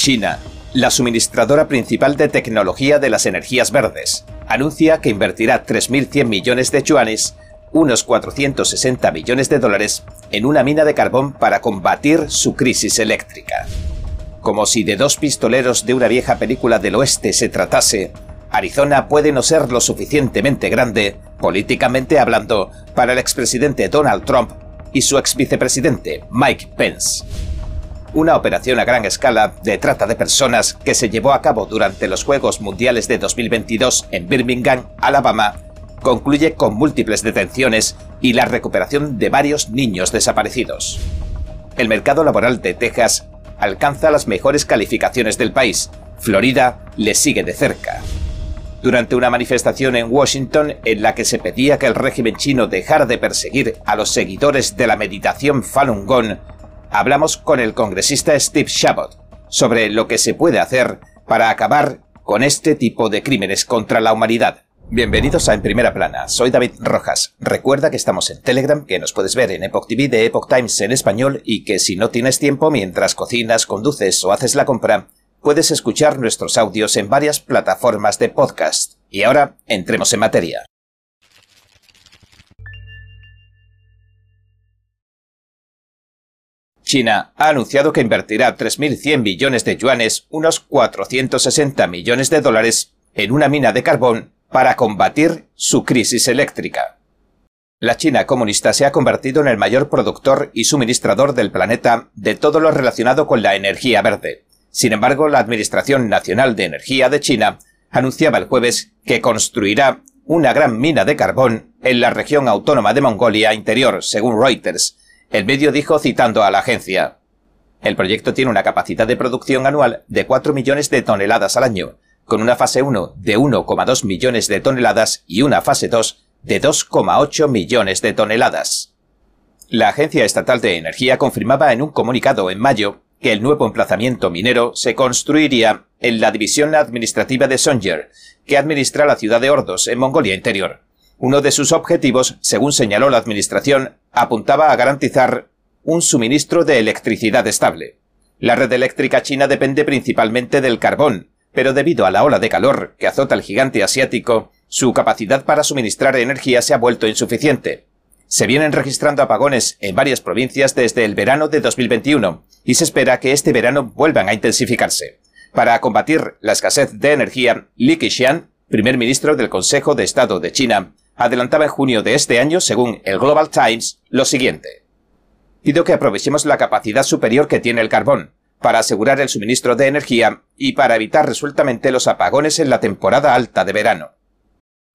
China, la suministradora principal de tecnología de las energías verdes, anuncia que invertirá 3.100 millones de yuanes, unos 460 millones de dólares, en una mina de carbón para combatir su crisis eléctrica. Como si de dos pistoleros de una vieja película del oeste se tratase, Arizona puede no ser lo suficientemente grande, políticamente hablando, para el expresidente Donald Trump y su ex vicepresidente Mike Pence una operación a gran escala de trata de personas que se llevó a cabo durante los Juegos Mundiales de 2022 en Birmingham, Alabama, concluye con múltiples detenciones y la recuperación de varios niños desaparecidos. El mercado laboral de Texas alcanza las mejores calificaciones del país. Florida le sigue de cerca. Durante una manifestación en Washington en la que se pedía que el régimen chino dejara de perseguir a los seguidores de la meditación Falun Gong, hablamos con el congresista Steve Chabot sobre lo que se puede hacer para acabar con este tipo de crímenes contra la humanidad. Bienvenidos a En Primera Plana, soy David Rojas. Recuerda que estamos en Telegram, que nos puedes ver en Epoch TV de Epoch Times en español y que si no tienes tiempo mientras cocinas, conduces o haces la compra, puedes escuchar nuestros audios en varias plataformas de podcast. Y ahora, entremos en materia. China ha anunciado que invertirá 3.100 millones de yuanes, unos 460 millones de dólares, en una mina de carbón para combatir su crisis eléctrica. La China comunista se ha convertido en el mayor productor y suministrador del planeta de todo lo relacionado con la energía verde. Sin embargo, la Administración Nacional de Energía de China anunciaba el jueves que construirá una gran mina de carbón en la región autónoma de Mongolia Interior, según Reuters, el medio dijo citando a la agencia, el proyecto tiene una capacidad de producción anual de 4 millones de toneladas al año, con una fase 1 de 1,2 millones de toneladas y una fase 2 de 2,8 millones de toneladas. La Agencia Estatal de Energía confirmaba en un comunicado en mayo que el nuevo emplazamiento minero se construiría en la división administrativa de Songer, que administra la ciudad de Ordos, en Mongolia Interior. Uno de sus objetivos, según señaló la Administración, apuntaba a garantizar un suministro de electricidad estable. La red eléctrica china depende principalmente del carbón, pero debido a la ola de calor que azota al gigante asiático, su capacidad para suministrar energía se ha vuelto insuficiente. Se vienen registrando apagones en varias provincias desde el verano de 2021 y se espera que este verano vuelvan a intensificarse. Para combatir la escasez de energía, Li Keqiang, primer ministro del Consejo de Estado de China, adelantaba en junio de este año, según el Global Times, lo siguiente. Pido que aprovechemos la capacidad superior que tiene el carbón, para asegurar el suministro de energía y para evitar resueltamente los apagones en la temporada alta de verano.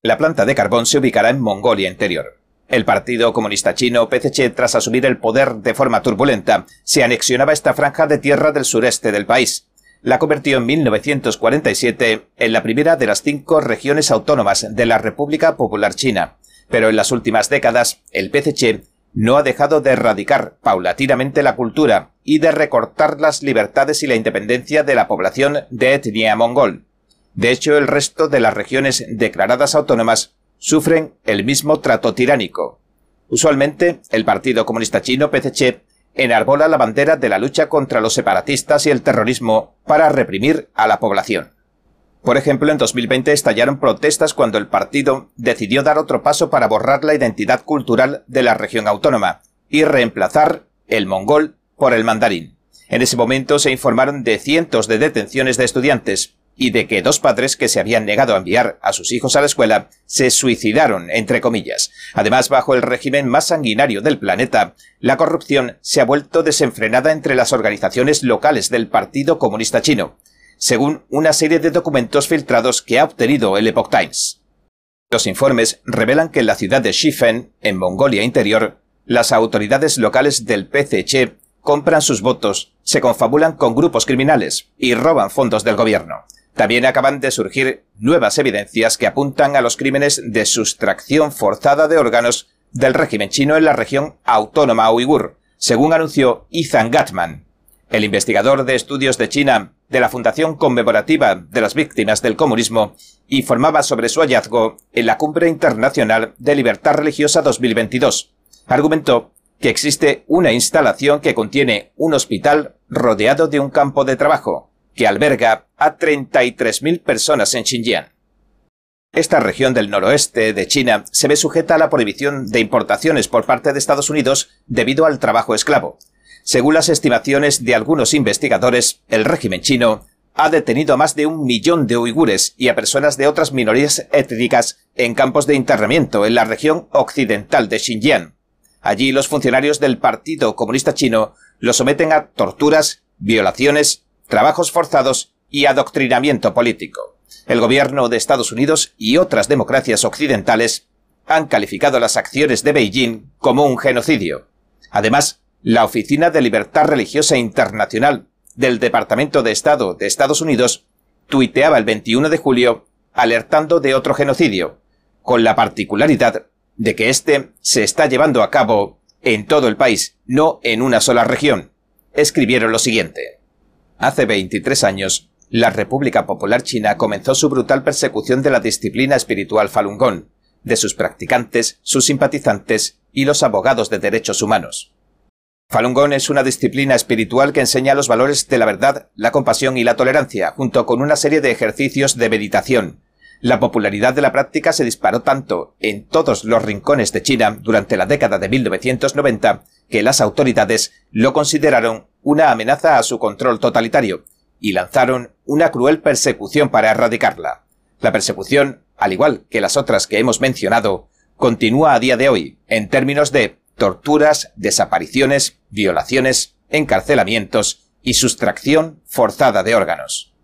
La planta de carbón se ubicará en Mongolia Interior. El Partido Comunista Chino, PCC, tras asumir el poder de forma turbulenta, se anexionaba esta franja de tierra del sureste del país, la convirtió en 1947 en la primera de las cinco regiones autónomas de la República Popular China, pero en las últimas décadas el PCC no ha dejado de erradicar paulatinamente la cultura y de recortar las libertades y la independencia de la población de etnia mongol. De hecho, el resto de las regiones declaradas autónomas sufren el mismo trato tiránico. Usualmente, el Partido Comunista Chino PCC enarbola la bandera de la lucha contra los separatistas y el terrorismo para reprimir a la población. Por ejemplo, en 2020 estallaron protestas cuando el partido decidió dar otro paso para borrar la identidad cultural de la región autónoma y reemplazar el mongol por el mandarín. En ese momento se informaron de cientos de detenciones de estudiantes, y de que dos padres que se habían negado a enviar a sus hijos a la escuela se suicidaron, entre comillas. Además, bajo el régimen más sanguinario del planeta, la corrupción se ha vuelto desenfrenada entre las organizaciones locales del Partido Comunista Chino, según una serie de documentos filtrados que ha obtenido el Epoch Times. Los informes revelan que en la ciudad de Shifen, en Mongolia Interior, las autoridades locales del PCC compran sus votos, se confabulan con grupos criminales y roban fondos del gobierno. También acaban de surgir nuevas evidencias que apuntan a los crímenes de sustracción forzada de órganos del régimen chino en la región autónoma uigur, según anunció Ethan Gatman, el investigador de estudios de China de la Fundación Conmemorativa de las Víctimas del Comunismo, informaba sobre su hallazgo en la Cumbre Internacional de Libertad Religiosa 2022. Argumentó que existe una instalación que contiene un hospital rodeado de un campo de trabajo, que alberga a 33.000 personas en Xinjiang. Esta región del noroeste de China se ve sujeta a la prohibición de importaciones por parte de Estados Unidos debido al trabajo esclavo. Según las estimaciones de algunos investigadores, el régimen chino ha detenido a más de un millón de uigures y a personas de otras minorías étnicas en campos de internamiento en la región occidental de Xinjiang. Allí los funcionarios del Partido Comunista Chino los someten a torturas, violaciones, trabajos forzados y adoctrinamiento político el gobierno de Estados Unidos y otras democracias occidentales han calificado las acciones de Beijing como un genocidio. Además, la Oficina de Libertad Religiosa Internacional del Departamento de Estado de Estados Unidos tuiteaba el 21 de julio alertando de otro genocidio, con la particularidad de que éste se está llevando a cabo en todo el país, no en una sola región. Escribieron lo siguiente. Hace 23 años, la República Popular China comenzó su brutal persecución de la disciplina espiritual Falun Gong, de sus practicantes, sus simpatizantes y los abogados de derechos humanos. Falun Gong es una disciplina espiritual que enseña los valores de la verdad, la compasión y la tolerancia, junto con una serie de ejercicios de meditación. La popularidad de la práctica se disparó tanto en todos los rincones de China durante la década de 1990 que las autoridades lo consideraron una amenaza a su control totalitario, y lanzaron una cruel persecución para erradicarla. La persecución, al igual que las otras que hemos mencionado, continúa a día de hoy en términos de torturas, desapariciones, violaciones, encarcelamientos y sustracción forzada de órganos.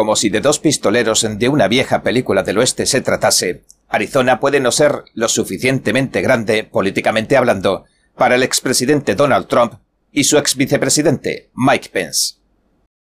Como si de dos pistoleros de una vieja película del oeste se tratase, Arizona puede no ser lo suficientemente grande, políticamente hablando, para el expresidente Donald Trump y su ex vicepresidente, Mike Pence.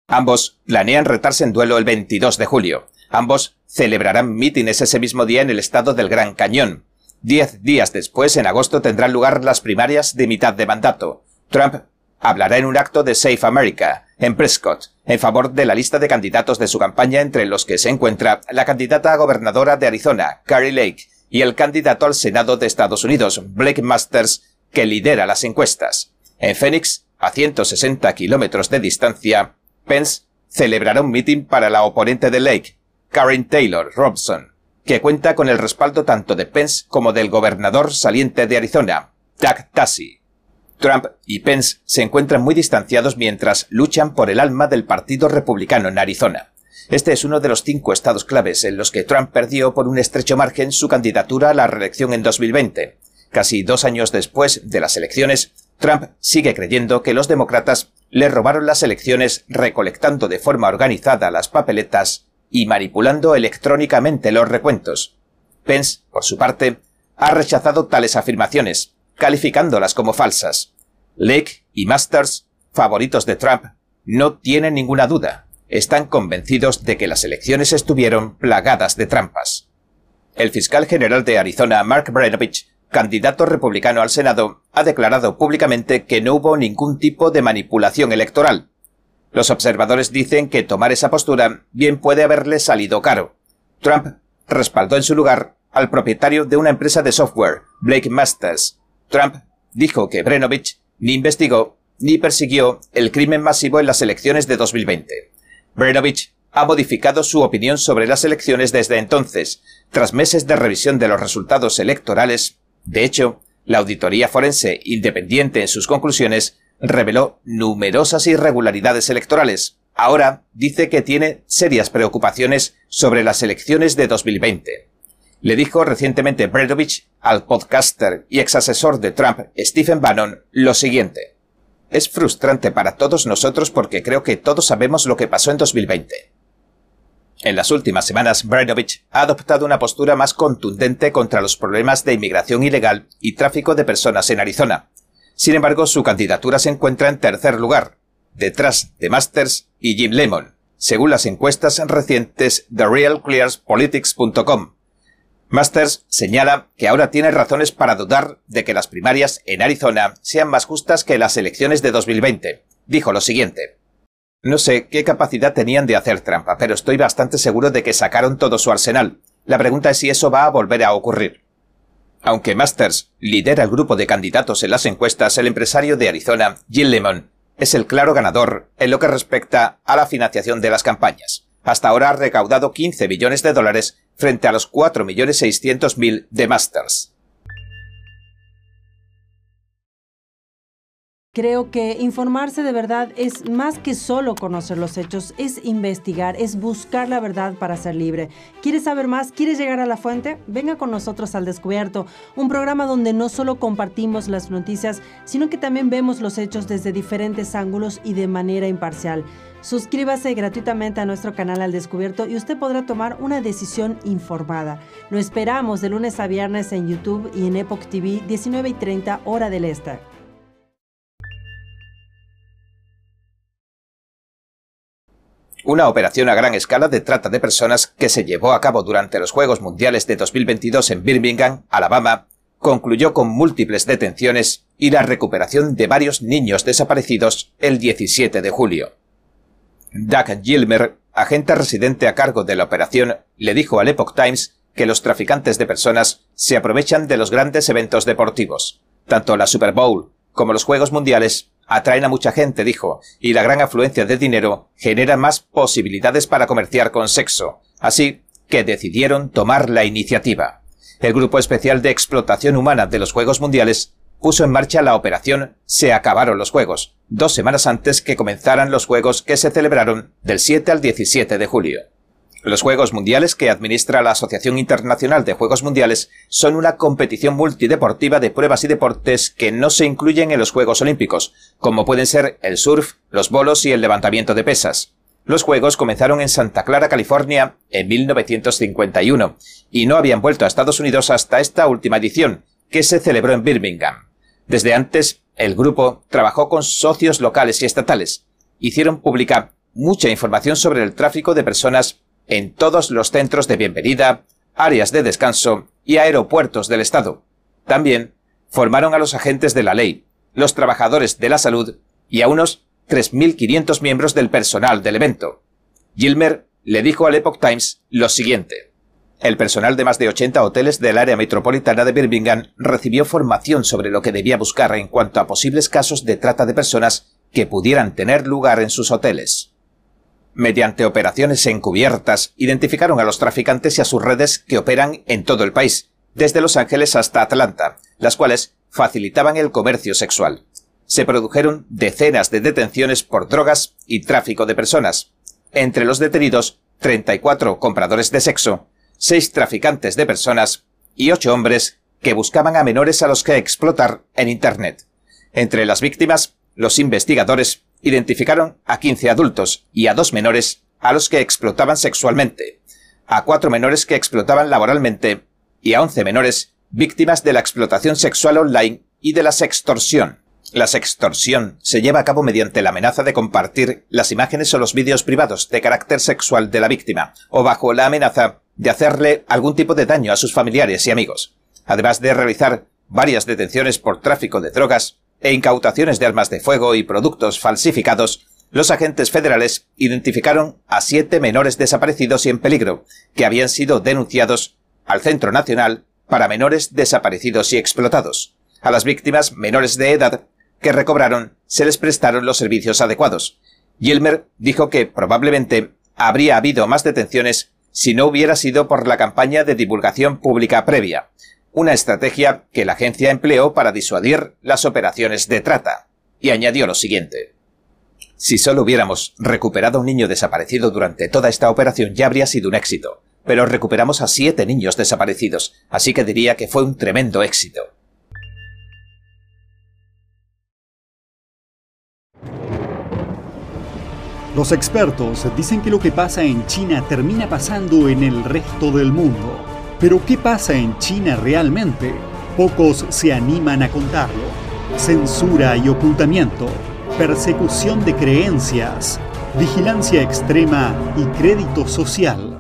Ambos planean retarse en duelo el 22 de julio. Ambos celebrarán mítines ese mismo día en el estado del Gran Cañón. Diez días después, en agosto, tendrán lugar las primarias de mitad de mandato. Trump hablará en un acto de Safe America, en Prescott, en favor de la lista de candidatos de su campaña entre los que se encuentra la candidata a gobernadora de Arizona, Carrie Lake, y el candidato al Senado de Estados Unidos, Blake Masters, que lidera las encuestas. En Phoenix, a 160 kilómetros de distancia, Pence celebrará un mitin para la oponente de Lake, Karen Taylor Robson, que cuenta con el respaldo tanto de Pence como del gobernador saliente de Arizona, Doug Tassi. Trump y Pence se encuentran muy distanciados mientras luchan por el alma del Partido Republicano en Arizona. Este es uno de los cinco estados claves en los que Trump perdió por un estrecho margen su candidatura a la reelección en 2020. Casi dos años después de las elecciones, Trump sigue creyendo que los demócratas le robaron las elecciones recolectando de forma organizada las papeletas y manipulando electrónicamente los recuentos. Pence, por su parte, ha rechazado tales afirmaciones, calificándolas como falsas. Lake y Masters, favoritos de Trump, no tienen ninguna duda. Están convencidos de que las elecciones estuvieron plagadas de trampas. El fiscal general de Arizona, Mark Brainovich, candidato republicano al Senado, ha declarado públicamente que no hubo ningún tipo de manipulación electoral. Los observadores dicen que tomar esa postura bien puede haberle salido caro. Trump respaldó en su lugar al propietario de una empresa de software, Blake Masters. Trump dijo que Brenovich ni investigó ni persiguió el crimen masivo en las elecciones de 2020. Brenovich ha modificado su opinión sobre las elecciones desde entonces, tras meses de revisión de los resultados electorales de hecho, la auditoría forense independiente en sus conclusiones reveló numerosas irregularidades electorales. Ahora dice que tiene serias preocupaciones sobre las elecciones de 2020. Le dijo recientemente Bredovich al podcaster y ex asesor de Trump, Stephen Bannon, lo siguiente. Es frustrante para todos nosotros porque creo que todos sabemos lo que pasó en 2020. En las últimas semanas, Brainovich ha adoptado una postura más contundente contra los problemas de inmigración ilegal y tráfico de personas en Arizona. Sin embargo, su candidatura se encuentra en tercer lugar, detrás de Masters y Jim Lemon, según las encuestas recientes de realclearspolitics.com. Masters señala que ahora tiene razones para dudar de que las primarias en Arizona sean más justas que las elecciones de 2020. Dijo lo siguiente. No sé qué capacidad tenían de hacer trampa, pero estoy bastante seguro de que sacaron todo su arsenal. La pregunta es si eso va a volver a ocurrir. Aunque Masters lidera el grupo de candidatos en las encuestas, el empresario de Arizona, Jill Lemon, es el claro ganador en lo que respecta a la financiación de las campañas. Hasta ahora ha recaudado 15 billones de dólares frente a los 4.600.000 de Masters. Creo que informarse de verdad es más que solo conocer los hechos, es investigar, es buscar la verdad para ser libre. ¿Quieres saber más? ¿Quieres llegar a la fuente? Venga con nosotros al Descubierto, un programa donde no solo compartimos las noticias, sino que también vemos los hechos desde diferentes ángulos y de manera imparcial. Suscríbase gratuitamente a nuestro canal Al Descubierto y usted podrá tomar una decisión informada. Lo esperamos de lunes a viernes en YouTube y en Epoch TV 19 y 30 hora del este. una operación a gran escala de trata de personas que se llevó a cabo durante los Juegos Mundiales de 2022 en Birmingham, Alabama, concluyó con múltiples detenciones y la recuperación de varios niños desaparecidos el 17 de julio. Doug Gilmer, agente residente a cargo de la operación, le dijo al Epoch Times que los traficantes de personas se aprovechan de los grandes eventos deportivos. Tanto la Super Bowl como los Juegos Mundiales atraen a mucha gente, dijo, y la gran afluencia de dinero genera más posibilidades para comerciar con sexo. Así que decidieron tomar la iniciativa. El Grupo Especial de Explotación Humana de los Juegos Mundiales puso en marcha la operación Se acabaron los Juegos, dos semanas antes que comenzaran los Juegos que se celebraron del 7 al 17 de julio. Los Juegos Mundiales que administra la Asociación Internacional de Juegos Mundiales son una competición multideportiva de pruebas y deportes que no se incluyen en los Juegos Olímpicos, como pueden ser el surf, los bolos y el levantamiento de pesas. Los Juegos comenzaron en Santa Clara, California, en 1951, y no habían vuelto a Estados Unidos hasta esta última edición, que se celebró en Birmingham. Desde antes, el grupo trabajó con socios locales y estatales. Hicieron pública mucha información sobre el tráfico de personas en todos los centros de bienvenida, áreas de descanso y aeropuertos del Estado. También formaron a los agentes de la ley, los trabajadores de la salud y a unos 3.500 miembros del personal del evento. Gilmer le dijo al Epoch Times lo siguiente. El personal de más de 80 hoteles del área metropolitana de Birmingham recibió formación sobre lo que debía buscar en cuanto a posibles casos de trata de personas que pudieran tener lugar en sus hoteles mediante operaciones encubiertas, identificaron a los traficantes y a sus redes que operan en todo el país, desde Los Ángeles hasta Atlanta, las cuales facilitaban el comercio sexual. Se produjeron decenas de detenciones por drogas y tráfico de personas. Entre los detenidos, 34 compradores de sexo, 6 traficantes de personas y 8 hombres que buscaban a menores a los que explotar en Internet. Entre las víctimas, los investigadores identificaron a 15 adultos y a dos menores a los que explotaban sexualmente, a cuatro menores que explotaban laboralmente y a 11 menores víctimas de la explotación sexual online y de la sextorsión. La sextorsión se lleva a cabo mediante la amenaza de compartir las imágenes o los vídeos privados de carácter sexual de la víctima, o bajo la amenaza de hacerle algún tipo de daño a sus familiares y amigos, además de realizar varias detenciones por tráfico de drogas, e incautaciones de armas de fuego y productos falsificados, los agentes federales identificaron a siete menores desaparecidos y en peligro, que habían sido denunciados al Centro Nacional para Menores Desaparecidos y Explotados. A las víctimas menores de edad que recobraron se les prestaron los servicios adecuados. Gilmer dijo que probablemente habría habido más detenciones si no hubiera sido por la campaña de divulgación pública previa, una estrategia que la agencia empleó para disuadir las operaciones de trata. Y añadió lo siguiente. Si solo hubiéramos recuperado a un niño desaparecido durante toda esta operación ya habría sido un éxito, pero recuperamos a siete niños desaparecidos, así que diría que fue un tremendo éxito. Los expertos dicen que lo que pasa en China termina pasando en el resto del mundo. Pero ¿qué pasa en China realmente? Pocos se animan a contarlo. Censura y ocultamiento, persecución de creencias, vigilancia extrema y crédito social.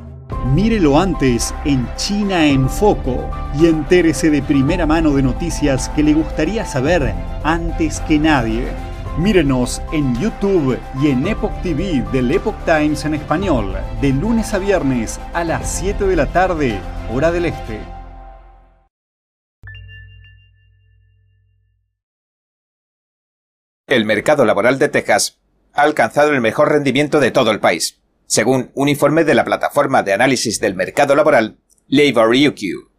Mírelo antes en China en Foco y entérese de primera mano de noticias que le gustaría saber antes que nadie. Mírenos en YouTube y en Epoch TV del Epoch Times en español, de lunes a viernes a las 7 de la tarde, hora del este. El mercado laboral de Texas ha alcanzado el mejor rendimiento de todo el país, según un informe de la plataforma de análisis del mercado laboral Labor UQ.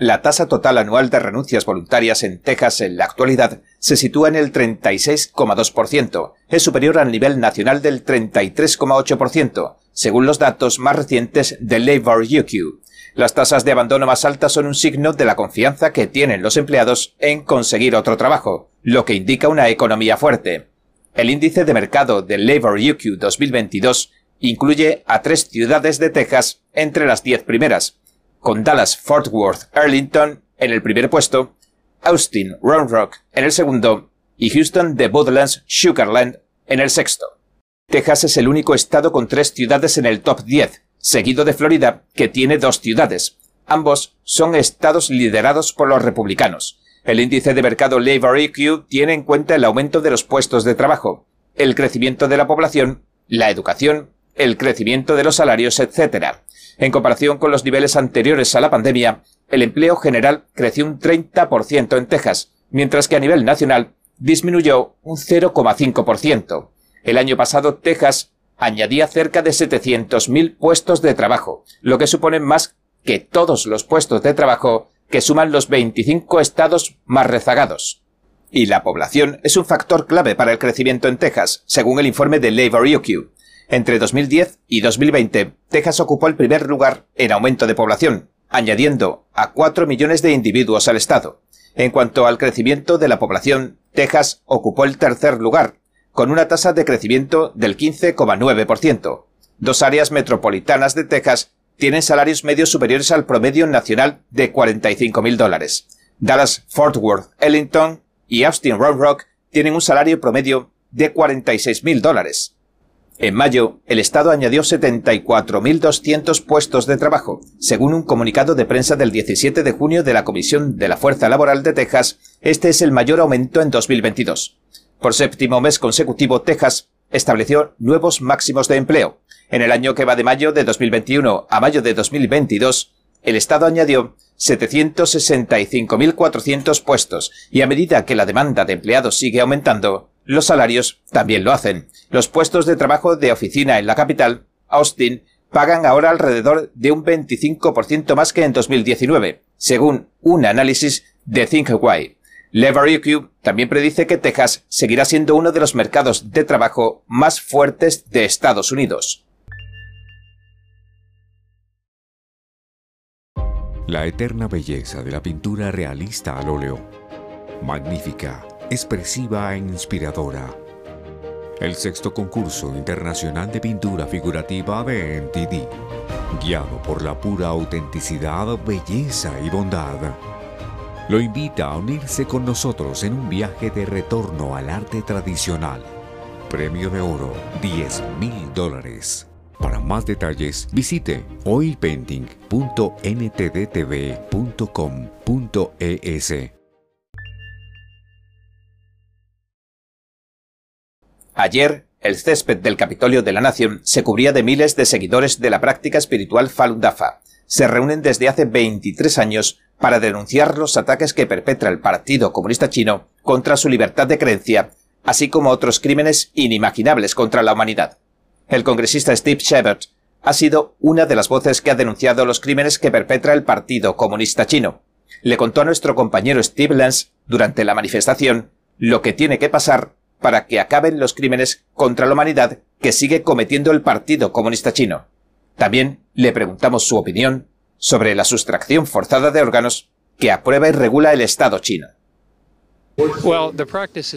La tasa total anual de renuncias voluntarias en Texas en la actualidad se sitúa en el 36,2%, es superior al nivel nacional del 33,8%, según los datos más recientes de Labor UQ. Las tasas de abandono más altas son un signo de la confianza que tienen los empleados en conseguir otro trabajo, lo que indica una economía fuerte. El índice de mercado de Labor UQ 2022 incluye a tres ciudades de Texas entre las diez primeras, con Dallas Fort Worth Arlington en el primer puesto, Austin Round Rock en el segundo y Houston The Woodlands Sugarland en el sexto. Texas es el único estado con tres ciudades en el top 10, seguido de Florida, que tiene dos ciudades. Ambos son estados liderados por los republicanos. El índice de mercado Labor EQ tiene en cuenta el aumento de los puestos de trabajo, el crecimiento de la población, la educación, el crecimiento de los salarios, etc. En comparación con los niveles anteriores a la pandemia, el empleo general creció un 30% en Texas, mientras que a nivel nacional disminuyó un 0,5%. El año pasado Texas añadía cerca de 700.000 puestos de trabajo, lo que supone más que todos los puestos de trabajo que suman los 25 estados más rezagados. Y la población es un factor clave para el crecimiento en Texas, según el informe de Labor EQ. Entre 2010 y 2020, Texas ocupó el primer lugar en aumento de población, añadiendo a 4 millones de individuos al estado. En cuanto al crecimiento de la población, Texas ocupó el tercer lugar, con una tasa de crecimiento del 15,9%. Dos áreas metropolitanas de Texas tienen salarios medios superiores al promedio nacional de 45.000 dólares. Dallas, Fort Worth, Ellington y Austin Round Rock tienen un salario promedio de 46.000 dólares. En mayo, el Estado añadió 74.200 puestos de trabajo, según un comunicado de prensa del 17 de junio de la Comisión de la Fuerza Laboral de Texas. Este es el mayor aumento en 2022. Por séptimo mes consecutivo, Texas estableció nuevos máximos de empleo. En el año que va de mayo de 2021 a mayo de 2022, el Estado añadió 765.400 puestos y a medida que la demanda de empleados sigue aumentando, los salarios también lo hacen. Los puestos de trabajo de oficina en la capital, Austin, pagan ahora alrededor de un 25% más que en 2019, según un análisis de ThinkWhy. EQ también predice que Texas seguirá siendo uno de los mercados de trabajo más fuertes de Estados Unidos. La eterna belleza de la pintura realista al óleo. Magnífica expresiva e inspiradora. El sexto concurso internacional de pintura figurativa de NTD, guiado por la pura autenticidad, belleza y bondad. Lo invita a unirse con nosotros en un viaje de retorno al arte tradicional. Premio de oro, 10 mil dólares. Para más detalles, visite oilpainting.ntdtv.com.es. Ayer, el césped del Capitolio de la Nación se cubría de miles de seguidores de la práctica espiritual Falun Dafa. Se reúnen desde hace 23 años para denunciar los ataques que perpetra el Partido Comunista Chino contra su libertad de creencia, así como otros crímenes inimaginables contra la humanidad. El congresista Steve Shepard ha sido una de las voces que ha denunciado los crímenes que perpetra el Partido Comunista Chino. Le contó a nuestro compañero Steve Lance durante la manifestación lo que tiene que pasar para que acaben los crímenes contra la humanidad que sigue cometiendo el Partido Comunista Chino. También le preguntamos su opinión sobre la sustracción forzada de órganos que aprueba y regula el Estado chino.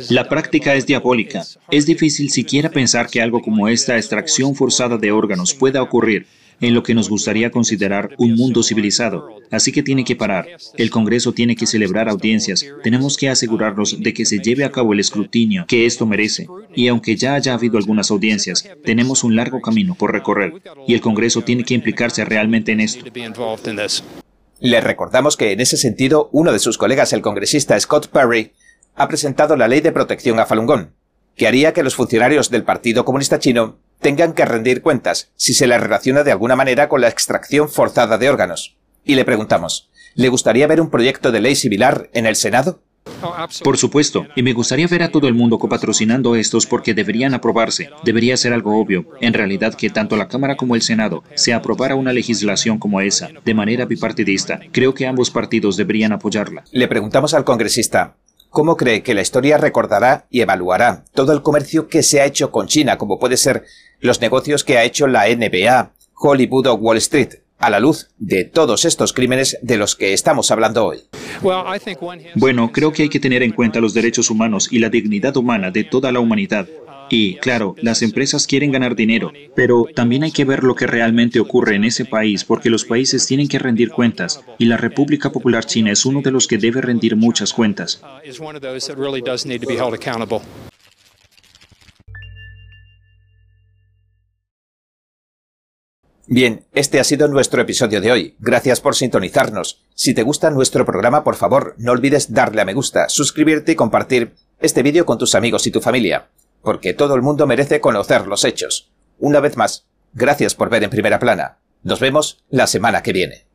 La práctica es diabólica. Es difícil siquiera pensar que algo como esta extracción forzada de órganos pueda ocurrir en lo que nos gustaría considerar un mundo civilizado. Así que tiene que parar. El Congreso tiene que celebrar audiencias. Tenemos que asegurarnos de que se lleve a cabo el escrutinio que esto merece. Y aunque ya haya habido algunas audiencias, tenemos un largo camino por recorrer y el Congreso tiene que implicarse realmente en esto. Le recordamos que en ese sentido uno de sus colegas, el congresista Scott Perry, ha presentado la ley de protección a Falun Gong, que haría que los funcionarios del Partido Comunista Chino tengan que rendir cuentas si se les relaciona de alguna manera con la extracción forzada de órganos. Y le preguntamos, ¿le gustaría ver un proyecto de ley similar en el Senado? Por supuesto, y me gustaría ver a todo el mundo copatrocinando estos porque deberían aprobarse. Debería ser algo obvio, en realidad, que tanto la Cámara como el Senado se aprobara una legislación como esa, de manera bipartidista. Creo que ambos partidos deberían apoyarla. Le preguntamos al congresista, ¿cómo cree que la historia recordará y evaluará todo el comercio que se ha hecho con China, como puede ser los negocios que ha hecho la NBA, Hollywood o Wall Street? a la luz de todos estos crímenes de los que estamos hablando hoy? Bueno, creo que hay que tener en cuenta los derechos humanos y la dignidad humana de toda la humanidad. Y, claro, las empresas quieren ganar dinero, pero también hay que ver lo que realmente ocurre en ese país porque los países tienen que rendir cuentas y la República Popular China es uno de los que debe rendir muchas cuentas. Bien, este ha sido nuestro episodio de hoy. Gracias por sintonizarnos. Si te gusta nuestro programa, por favor, no olvides darle a me gusta, suscribirte y compartir este vídeo con tus amigos y tu familia, porque todo el mundo merece conocer los hechos. Una vez más, gracias por ver en primera plana. Nos vemos la semana que viene.